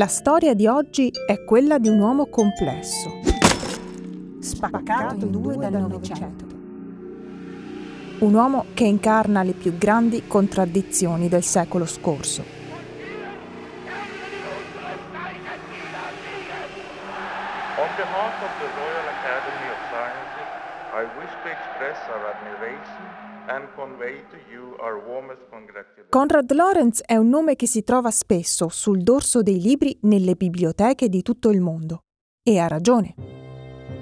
La storia di oggi è quella di un uomo complesso, spaccato in due dal Novecento. Un uomo che incarna le più grandi contraddizioni del secolo scorso. On behalf of the Royal Academy of Sciences, I wish to express our admiration Conrad Lorenz è un nome che si trova spesso sul dorso dei libri nelle biblioteche di tutto il mondo. E ha ragione.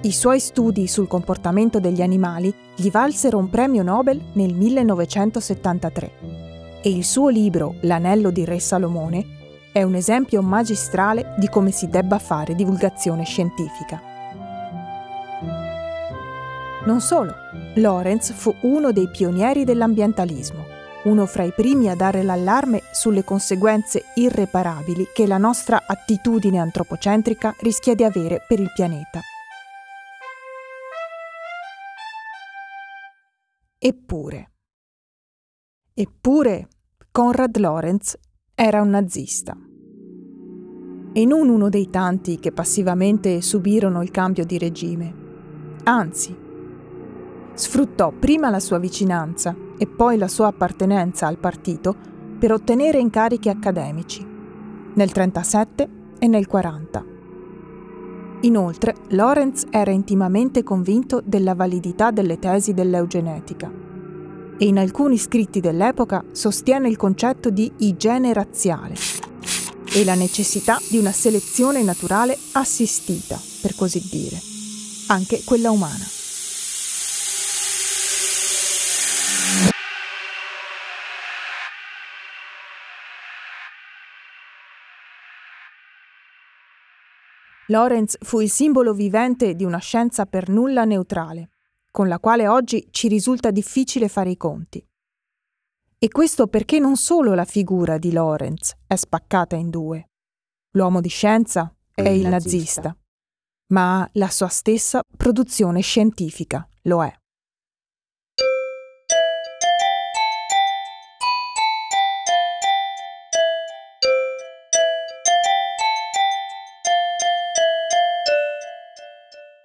I suoi studi sul comportamento degli animali gli valsero un premio Nobel nel 1973 e il suo libro L'anello di Re Salomone è un esempio magistrale di come si debba fare divulgazione scientifica. Non solo, Lorenz fu uno dei pionieri dell'ambientalismo, uno fra i primi a dare l'allarme sulle conseguenze irreparabili che la nostra attitudine antropocentrica rischia di avere per il pianeta. Eppure, eppure Konrad Lorenz era un nazista. E non uno dei tanti che passivamente subirono il cambio di regime. Anzi, sfruttò prima la sua vicinanza e poi la sua appartenenza al partito per ottenere incarichi accademici, nel 1937 e nel 1940. Inoltre, Lorenz era intimamente convinto della validità delle tesi dell'eugenetica e in alcuni scritti dell'epoca sostiene il concetto di igiene razziale e la necessità di una selezione naturale assistita, per così dire, anche quella umana. Lorenz fu il simbolo vivente di una scienza per nulla neutrale, con la quale oggi ci risulta difficile fare i conti. E questo perché non solo la figura di Lorenz è spaccata in due. L'uomo di scienza è, è il nazista, nazista, ma la sua stessa produzione scientifica lo è.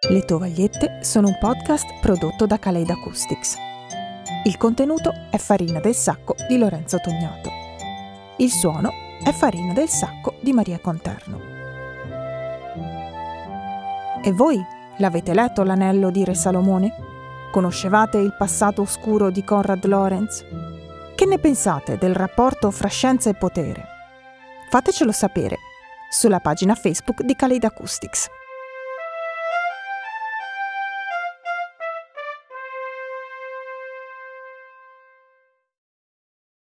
Le Tovagliette sono un podcast prodotto da Kaleid Acoustics. Il contenuto è Farina del Sacco di Lorenzo Tognato. Il suono è Farina del Sacco di Maria Conterno. E voi l'avete letto l'anello di Re Salomone? Conoscevate il passato oscuro di Conrad Lorenz? Che ne pensate del rapporto fra scienza e potere? Fatecelo sapere sulla pagina Facebook di Kaleid Acoustics.